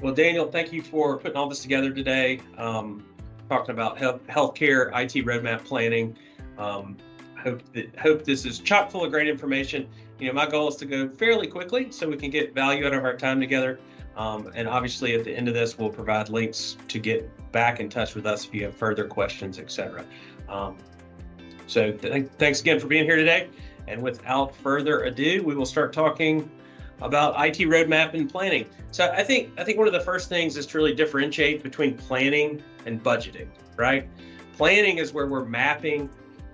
Well, Daniel, thank you for putting all this together today. Um, talking about health, healthcare, IT roadmap planning. Um, hope that hope this is chock full of great information. You know, my goal is to go fairly quickly so we can get value out of our time together. Um, and obviously, at the end of this, we'll provide links to get back in touch with us if you have further questions, etc. Um, so, th- thanks again for being here today. And without further ado, we will start talking about IT roadmap and planning. So, I think I think one of the first things is to really differentiate between planning and budgeting. Right? Planning is where we're mapping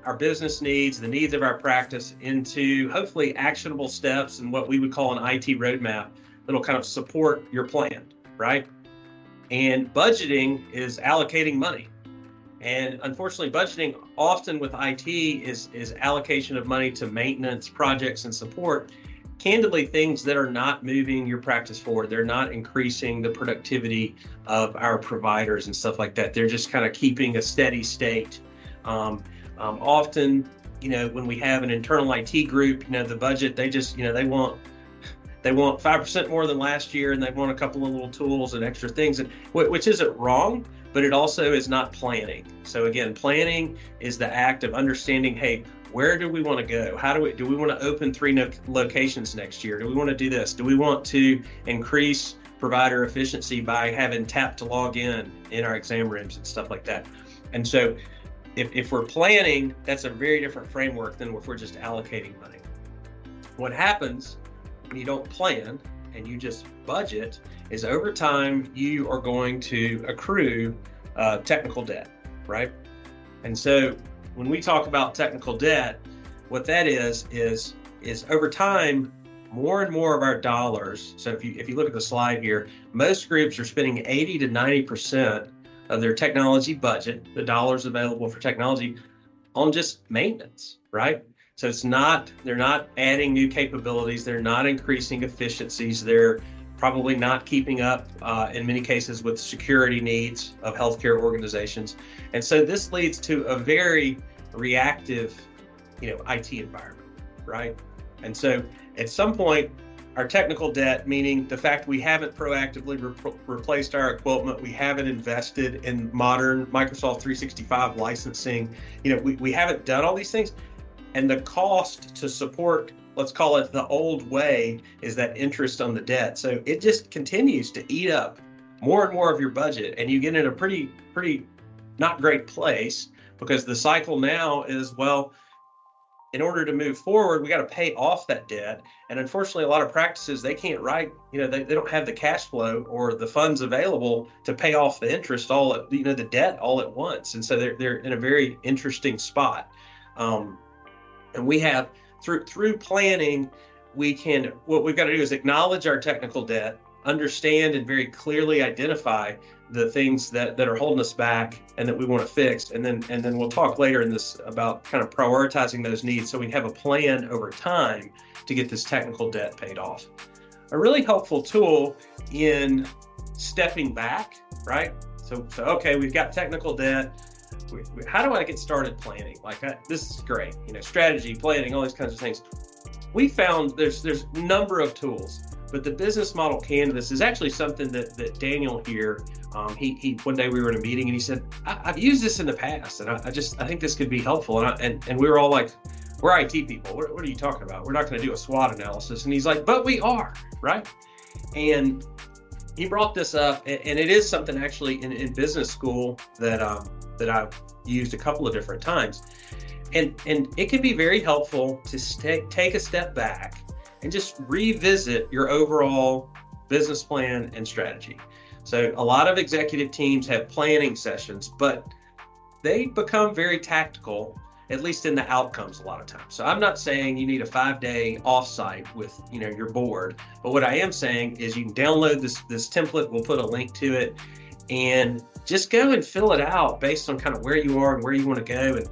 our business needs, the needs of our practice into hopefully actionable steps and what we would call an IT roadmap that'll kind of support your plan, right? And budgeting is allocating money. And unfortunately, budgeting often with IT is, is allocation of money to maintenance, projects, and support. Candidly, things that are not moving your practice forward. They're not increasing the productivity of our providers and stuff like that. They're just kind of keeping a steady state. Um, um, often, you know, when we have an internal IT group, you know, the budget, they just, you know, they want they want 5% more than last year and they want a couple of little tools and extra things and which isn't wrong but it also is not planning so again planning is the act of understanding hey where do we want to go? How do we do we want to open three no- locations next year? Do we want to do this? Do we want to increase provider efficiency by having tap to log in in our exam rooms and stuff like that? And so if, if we're planning that's a very different framework than if we're just allocating money. What happens when you don't plan and you just budget is over time you are going to accrue uh, technical debt, right? And so when we talk about technical debt, what that is is is over time more and more of our dollars. So if you if you look at the slide here, most groups are spending 80 to 90 percent of their technology budget, the dollars available for technology, on just maintenance, right? So it's not, they're not adding new capabilities, they're not increasing efficiencies, they're probably not keeping up uh, in many cases with security needs of healthcare organizations. And so this leads to a very reactive, you know, IT environment, right? And so at some point, our technical debt, meaning the fact we haven't proactively re- replaced our equipment, we haven't invested in modern Microsoft 365 licensing, you know, we, we haven't done all these things and the cost to support let's call it the old way is that interest on the debt. So it just continues to eat up more and more of your budget and you get in a pretty pretty not great place because the cycle now is well in order to move forward we got to pay off that debt. And unfortunately a lot of practices they can't write you know they, they don't have the cash flow or the funds available to pay off the interest all at you know the debt all at once. And so they're, they're in a very interesting spot. Um, and we have through through planning, we can what we've got to do is acknowledge our technical debt, understand and very clearly identify the things that, that are holding us back and that we want to fix. And then and then we'll talk later in this about kind of prioritizing those needs so we have a plan over time to get this technical debt paid off. A really helpful tool in stepping back right? So so okay we've got technical debt how do I get started planning? Like I, this is great, you know, strategy, planning, all these kinds of things. We found there's there's number of tools, but the business model canvas is actually something that that Daniel here, um, he he one day we were in a meeting and he said I, have used this in the past and I, I, just I think this could be helpful and I, and and we were all like we're IT people. What, what are you talking about? We're not going to do a SWOT analysis. And he's like, but we are, right? And he brought this up, and, and it is something actually in, in business school that um, that I've used a couple of different times. And, and it can be very helpful to st- take a step back and just revisit your overall business plan and strategy. So, a lot of executive teams have planning sessions, but they become very tactical at least in the outcomes a lot of times. So I'm not saying you need a five day offsite with you know your board, but what I am saying is you can download this this template. We'll put a link to it, and just go and fill it out based on kind of where you are and where you want to go. And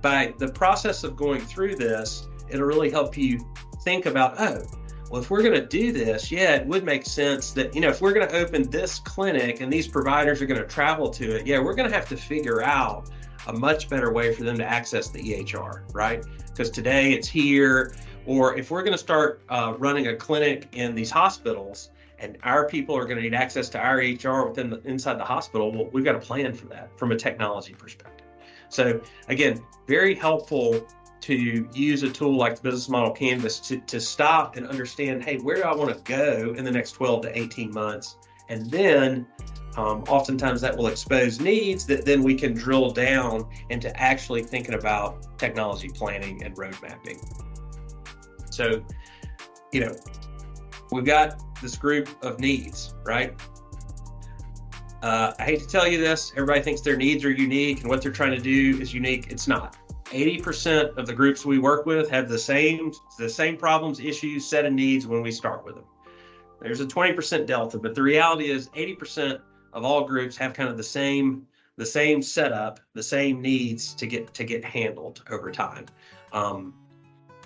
by the process of going through this, it'll really help you think about, oh, well, if we're going to do this, yeah, it would make sense that, you know, if we're going to open this clinic and these providers are going to travel to it, yeah, we're going to have to figure out a much better way for them to access the EHR, right? Because today it's here. Or if we're going to start uh, running a clinic in these hospitals, and our people are going to need access to our HR within the, inside the hospital. Well, we've got a plan for that from a technology perspective. So again, very helpful to use a tool like the business model canvas to, to stop and understand hey where do i want to go in the next 12 to 18 months and then um, oftentimes that will expose needs that then we can drill down into actually thinking about technology planning and road mapping so you know we've got this group of needs right uh, i hate to tell you this everybody thinks their needs are unique and what they're trying to do is unique it's not 80% of the groups we work with have the same the same problems, issues, set of needs when we start with them. There's a 20% delta, but the reality is 80% of all groups have kind of the same the same setup, the same needs to get to get handled over time. Um,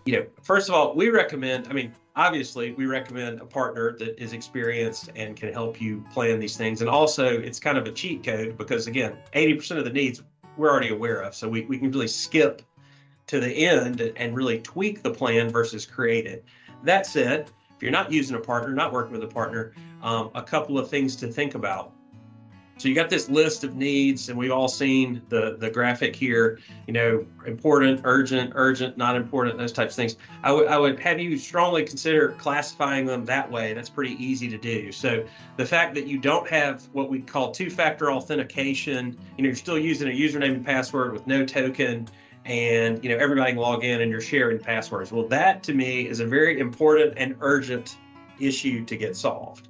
you know, first of all, we recommend. I mean, obviously, we recommend a partner that is experienced and can help you plan these things. And also, it's kind of a cheat code because again, 80% of the needs we're already aware of. So we, we can really skip to the end and really tweak the plan versus create it. That said, if you're not using a partner, not working with a partner, um, a couple of things to think about. So you got this list of needs, and we've all seen the the graphic here. You know, important, urgent, urgent, not important, those types of things. I would I would have you strongly consider classifying them that way. That's pretty easy to do. So the fact that you don't have what we call two-factor authentication, you know, you're still using a username and password with no token, and you know everybody can log in and you're sharing passwords. Well, that to me is a very important and urgent issue to get solved.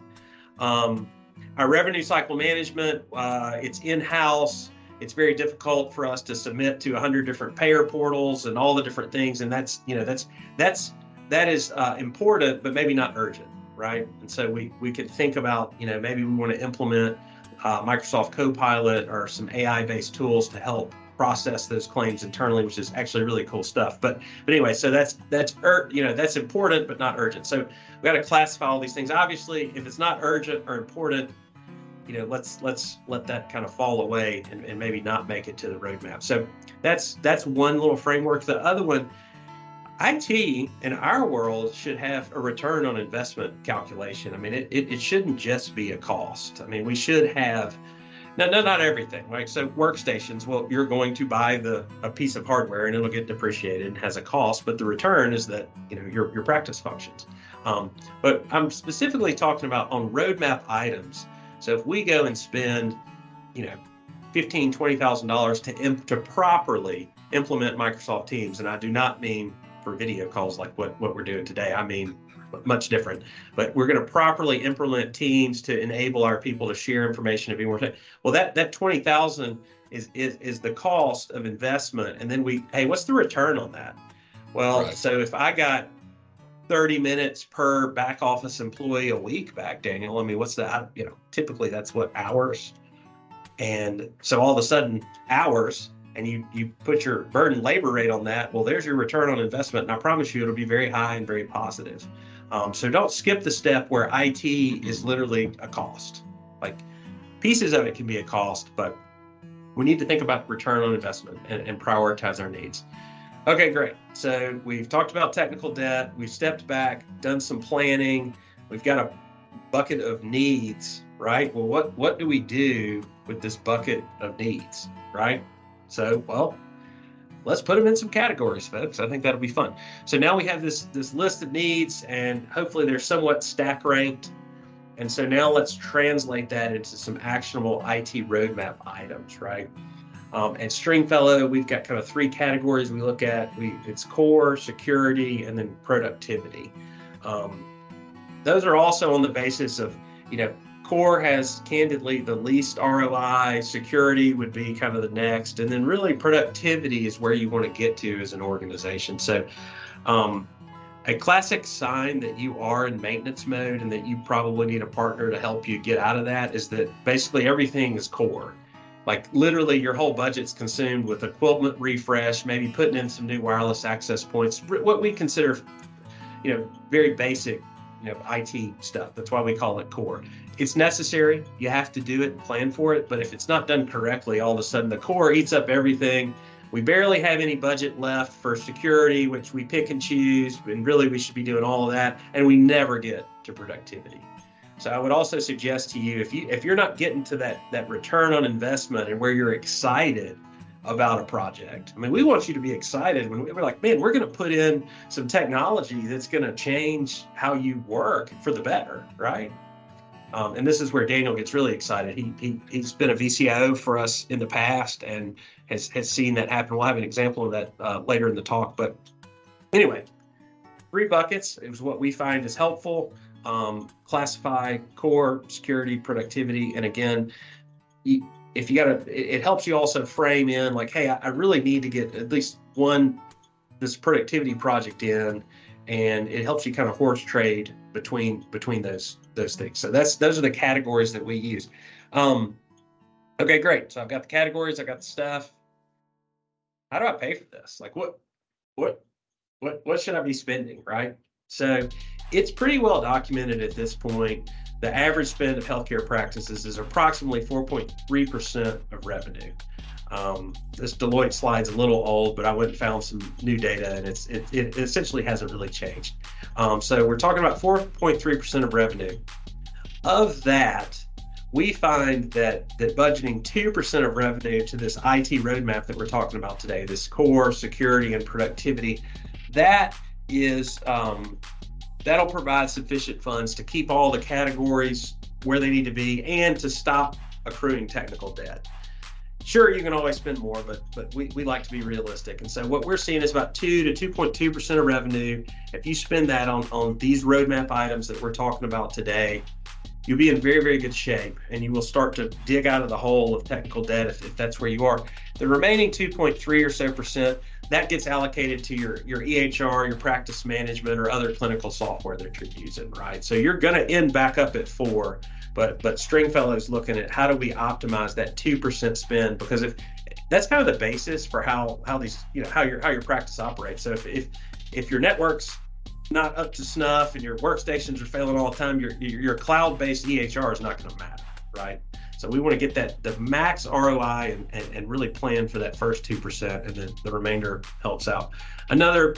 Um, our revenue cycle management, uh, it's in-house. It's very difficult for us to submit to 100 different payer portals and all the different things, and that's you know that's that's that is uh, important, but maybe not urgent, right? And so we we could think about you know maybe we want to implement uh, Microsoft Copilot or some AI-based tools to help process those claims internally, which is actually really cool stuff. But but anyway, so that's that's ur- you know that's important but not urgent. So we got to classify all these things. Obviously, if it's not urgent or important, you know let's let's let that kind of fall away and, and maybe not make it to the roadmap. So that's that's one little framework. The other one. IT in our world should have a return on investment calculation. I mean, it, it, it shouldn't just be a cost. I mean, we should have no, no, not everything, right? So workstations, well, you're going to buy the a piece of hardware and it'll get depreciated and has a cost, but the return is that you know your your practice functions. Um, but I'm specifically talking about on roadmap items. So if we go and spend, you know, fifteen, twenty thousand dollars to imp- to properly implement Microsoft Teams, and I do not mean for video calls like what what we're doing today. I mean much different. But we're going to properly implement teams to enable our people to share information and be more. Well, that that twenty thousand is, is is the cost of investment, and then we hey, what's the return on that? Well, right. so if I got 30 minutes per back office employee a week back, Daniel. I mean, what's that? You know, typically that's what hours. And so all of a sudden, hours, and you you put your burden labor rate on that. Well, there's your return on investment, and I promise you, it'll be very high and very positive. Um, so don't skip the step where IT is literally a cost. Like pieces of it can be a cost, but we need to think about return on investment and, and prioritize our needs. Okay, great. So we've talked about technical debt. We've stepped back, done some planning. We've got a bucket of needs, right? Well, what what do we do with this bucket of needs, right? So, well, let's put them in some categories, folks. I think that'll be fun. So now we have this this list of needs, and hopefully they're somewhat stack ranked. And so now let's translate that into some actionable IT roadmap items, right? Um, and Stringfellow, we've got kind of three categories we look at. We it's core, security, and then productivity. Um, those are also on the basis of you know core has candidly the least ROI. Security would be kind of the next, and then really productivity is where you want to get to as an organization. So, um, a classic sign that you are in maintenance mode and that you probably need a partner to help you get out of that is that basically everything is core. Like literally, your whole budget's consumed with equipment refresh, maybe putting in some new wireless access points, what we consider, you know, very basic you know, IT stuff. That's why we call it core. It's necessary. You have to do it, and plan for it. But if it's not done correctly, all of a sudden the core eats up everything. We barely have any budget left for security, which we pick and choose. And really, we should be doing all of that. And we never get to productivity. So I would also suggest to you if you if you're not getting to that that return on investment and where you're excited about a project. I mean, we want you to be excited when we're like, man, we're going to put in some technology that's going to change how you work for the better, right? Um, and this is where Daniel gets really excited. He, he he's been a VCIO for us in the past and has has seen that happen. We'll have an example of that uh, later in the talk. But anyway, three buckets is what we find is helpful. Um, classify core, security, productivity, and again, if you got to, it, it, helps you also frame in like, hey, I, I really need to get at least one this productivity project in, and it helps you kind of horse trade between between those those things. So that's those are the categories that we use. Um, okay, great. So I've got the categories, I've got the stuff. How do I pay for this? Like what what what what should I be spending, right? So it's pretty well documented at this point. The average spend of healthcare practices is approximately 4.3% of revenue. Um, this Deloitte slide's a little old, but I went and found some new data, and it's it, it essentially hasn't really changed. Um, so we're talking about 4.3% of revenue. Of that, we find that that budgeting 2% of revenue to this IT roadmap that we're talking about today, this core security and productivity, that is um, that'll provide sufficient funds to keep all the categories where they need to be and to stop accruing technical debt. Sure, you can always spend more, but but we, we like to be realistic. And so what we're seeing is about two to 2.2% of revenue. If you spend that on, on these roadmap items that we're talking about today, you'll be in very, very good shape and you will start to dig out of the hole of technical debt if, if that's where you are. The remaining 2.3 or so percent, that gets allocated to your, your EHR, your practice management, or other clinical software that you're using, right? So you're going to end back up at four, but but Stringfellow is looking at how do we optimize that two percent spend because if that's kind of the basis for how how these you know how your how your practice operates. So if if if your network's not up to snuff and your workstations are failing all the time, your your cloud-based EHR is not going to matter, right? So we want to get that the max ROI and, and, and really plan for that first 2%, and then the remainder helps out. Another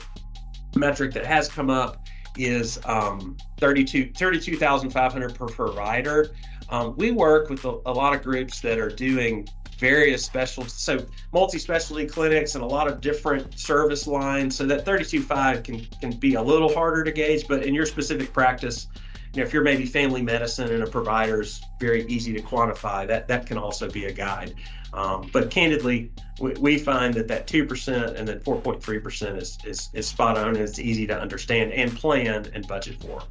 metric that has come up is um, 32 32,500 per provider. Um, we work with a, a, lot of groups that are doing various special, so multi-specialty clinics and a lot of different service lines. So that 32.5 can can be a little harder to gauge, but in your specific practice, you know, if you're maybe family medicine and a provider is very easy to quantify, that that can also be a guide. Um, but candidly, we, we, find that that two percent and then 4.3 percent is, is is spot on and it's easy to understand and plan and budget for.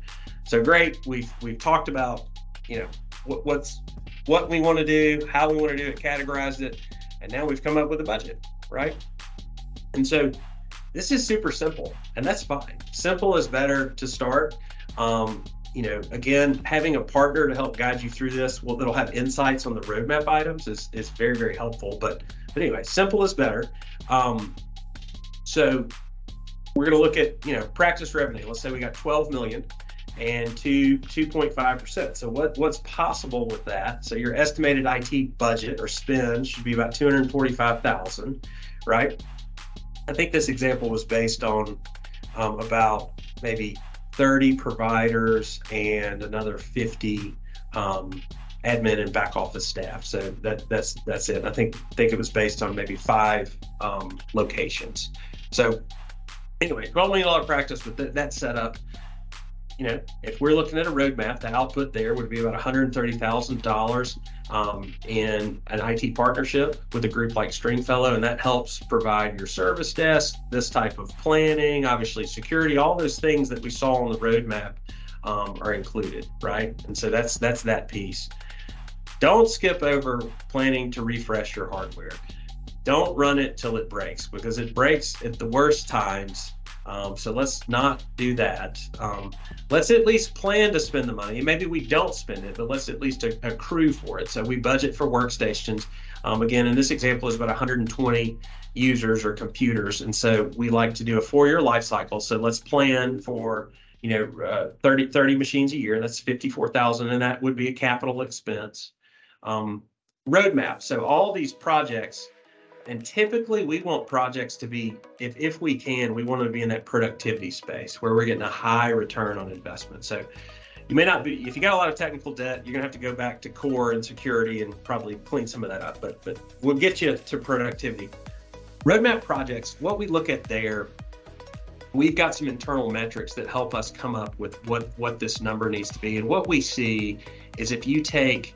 So great. We've we've talked about you know what, what's what we want to do, how we want to do it, categorized it, and now we've come up with a budget, right? And so this is super simple, and that's fine. Simple is better to start. Um, you know, again, having a partner to help guide you through this, well, that'll have insights on the roadmap items is, is very, very helpful. But but anyway, simple is better. Um, so we're going to look at you know practice revenue. Let's say we got 12 million and to 2.5 percent. So what what's possible with that? So your estimated IT budget or spend should be about 245,000, right? I think this example was based on um, about maybe 30 providers and another 50 um, admin and back office staff. So that that's that's it. I think think it was based on maybe five um, locations. So anyway, probably a lot of practice with th- that setup you know, if we're looking at a roadmap, the output there would be about $130,000 um, in an IT partnership with a group like Stringfellow, and that helps provide your service desk, this type of planning, obviously security, all those things that we saw on the roadmap um, are included, right? And so that's that's that piece. Don't skip over planning to refresh your hardware. Don't run it till it breaks because it breaks at the worst times um, so let's not do that. Um, let's at least plan to spend the money. Maybe we don't spend it, but let's at least accrue for it. So we budget for workstations. Um, again, in this example, is about 120 users or computers, and so we like to do a four-year life cycle. So let's plan for you know uh, 30 30 machines a year. That's 54,000, and that would be a capital expense. Um, roadmap. So all these projects and typically, we want projects to be, if, if we can, we want them to be in that productivity space where we're getting a high return on investment. So, you may not be if you got a lot of technical debt you're going to have to go back to core and security and probably clean some of that up but but we'll get you to productivity roadmap projects what we look at there we've got some internal metrics that help us come up with what what this number needs to be and what we see is if you take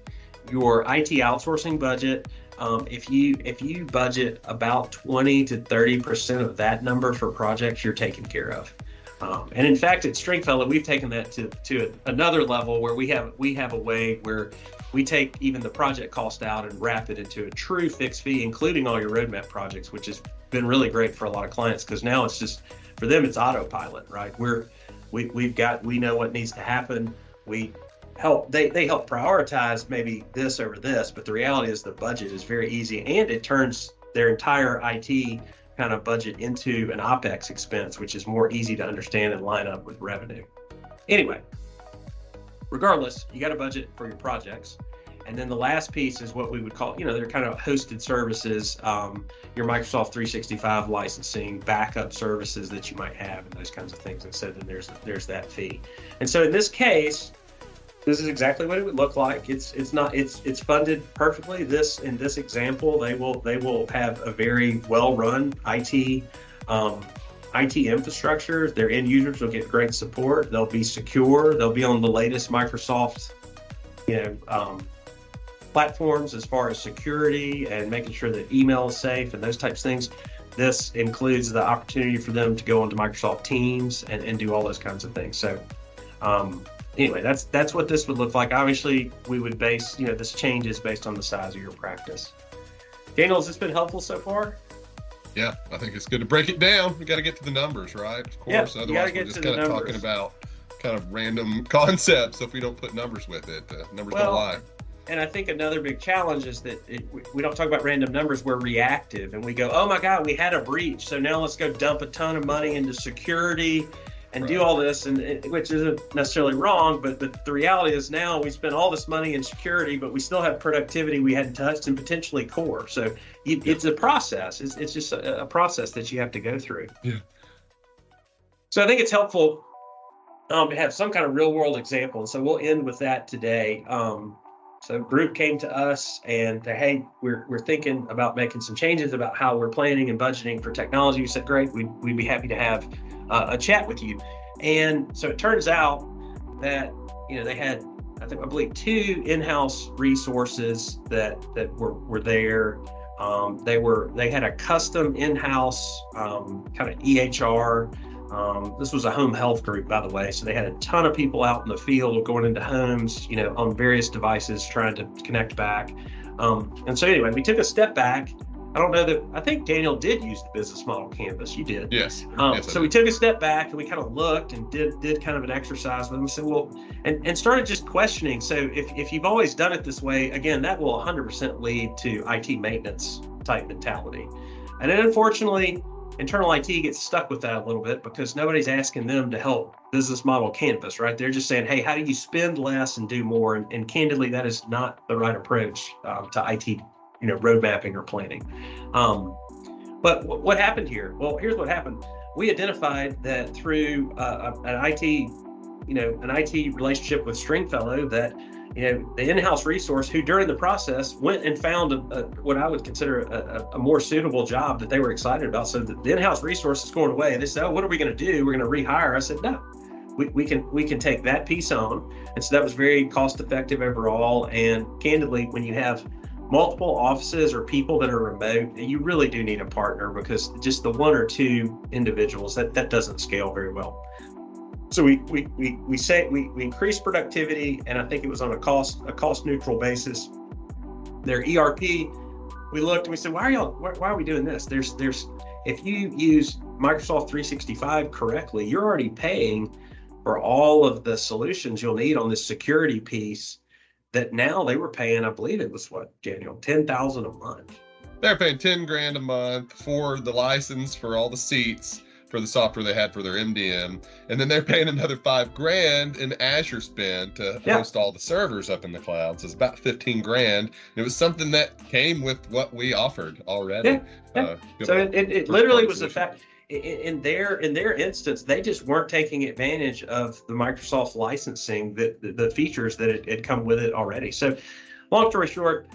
your IT outsourcing budget um, if you if you budget about 20 to 30 percent of that number for projects you're taken care of um, and in fact, at Stringfellow, we've taken that to, to another level where we have we have a way where we take even the project cost out and wrap it into a true fixed fee, including all your roadmap projects, which has been really great for a lot of clients because now it's just for them it's autopilot, right? We're we, we've got we know what needs to happen. We help they, they help prioritize maybe this over this, but the reality is the budget is very easy and it turns their entire IT kind of budget into an OPEX expense, which is more easy to understand and line up with revenue. Anyway, regardless, you got a budget for your projects. And then the last piece is what we would call, you know, they're kind of hosted services, um, your Microsoft 365 licensing, backup services that you might have, and those kinds of things. And so then there's there's that fee. And so in this case, this is exactly what it would look like. It's it's not it's it's funded perfectly. This in this example, they will they will have a very well run IT um, IT infrastructure. Their end users will get great support. They'll be secure. They'll be on the latest Microsoft, you know, um, platforms as far as security and making sure that email is safe and those types of things. This includes the opportunity for them to go onto Microsoft Teams and, and do all those kinds of things. So, um, anyway, that's that's what this would look like. Obviously, we would base you know this changes based on the size of your practice. Daniel, has this been helpful so far? Yeah, I think it's good to break it down. We got to get to the numbers, right? Of course. Yeah, Otherwise, we're just kind of talking about kind of random concepts So if we don't put numbers with it. Uh, numbers well, don't lie. And I think another big challenge is that it, we don't talk about random numbers. We're reactive, and we go, "Oh my God, we had a breach, so now let's go dump a ton of money into security and right. do all this, and which isn't necessarily wrong, but the, the reality is now we spent all this money in security, but we still have productivity we hadn't touched and potentially core. So it, yeah. it's a process. It's, it's just a, a, process that you have to go through. Yeah. So I think it's helpful um, to have some kind of real world example. And so we'll end with that today. Um, so group came to us and they, hey, we're, we're thinking about making some changes about how we're planning and budgeting for technology. We said, great, we'd, we'd be happy to have uh, a chat with you. And so it turns out that you know they had I think I believe two in-house resources that that were were there. Um, they were they had a custom in-house um, kind of EHR. Um, this was a home health group, by the way, so they had a ton of people out in the field going into homes, you know, on various devices trying to connect back. Um, and so anyway, we took a step back I don't know that I think Daniel did use the business model canvas. You did. Yes. Um, yes so we took a step back and we kind of looked and did did kind of an exercise with them. We said, well, and, and started just questioning. So if, if you've always done it this way, again, that will 100% lead to IT maintenance type mentality. And then unfortunately, internal IT gets stuck with that a little bit because nobody's asking them to help business model canvas, right? They're just saying, hey, how do you spend less and do more? And, and candidly, that is not the right approach um, to IT you know road mapping or planning. Um, but w- what happened here? Well, here's what happened. We identified that through uh, an IT, you know, an IT relationship with Stringfellow that you know the in-house resource who during the process went and found a, a, what I would consider a, a, more suitable job that they were excited about. So the, the in-house resource is going away. They said, "Oh, what are we going to do? We're going to rehire." I said, "No, we, we can we can take that piece on." And so that was very cost effective overall. And candidly, when you have multiple offices or people that are remote, you really do need a partner because just the one or two individuals that that doesn't scale very well. So we we we, we say we, we increase productivity, and I think it was on a cost a cost neutral basis. Their ERP, we looked and we said, why are y'all why, why are we doing this? There's there's if you use Microsoft 365 correctly, you're already paying for all of the solutions you'll need on this security piece that now they were paying, I believe it was what, Daniel, ten thousand a month. They're paying ten grand a month for the license for all the seats for the software they had for their MDM, and then they're paying another five grand in Azure spend to yeah. host all the servers up in the cloud. So it's about fifteen grand. And it was something that came with what we offered already. Yeah. yeah. Uh, so it, it, it literally was the fact in their in their instance, they just weren't taking advantage of the Microsoft licensing that the, features that had come with it already. So, long story short,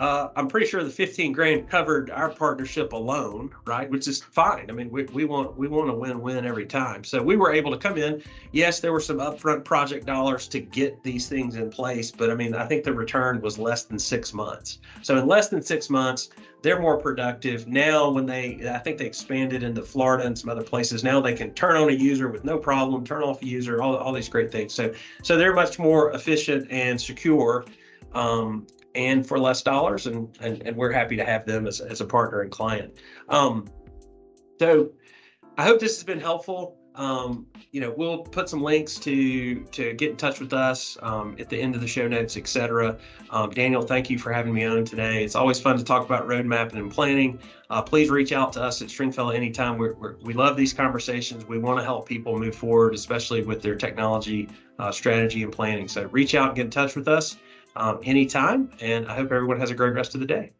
uh, I'm pretty sure the 15 grand covered our partnership alone, right? Which is fine. I mean, we, we want we want a win-win every time. So we were able to come in. Yes, there were some upfront project dollars to get these things in place, but I mean, I think the return was less than six months. So in less than six months, they're more productive now. When they, I think they expanded into Florida and some other places. Now they can turn on a user with no problem, turn off a user, all, all these great things. So so they're much more efficient and secure um, and for less dollars, and and, and we're happy to have them as, as a partner and client. Um, so I hope this has been helpful. Um, you know, we'll put some links to to get in touch with us um, at the end of the show notes, etc. Um, Daniel, thank you for having me on today. It's always fun to talk about roadmapping and planning. Uh, please reach out to us at Stringfellow anytime. We're, we're, we love these conversations. We want to help people move forward, especially with their technology uh, strategy and planning. So reach out and get in touch with us um, anytime. And I hope everyone has a great rest of the day.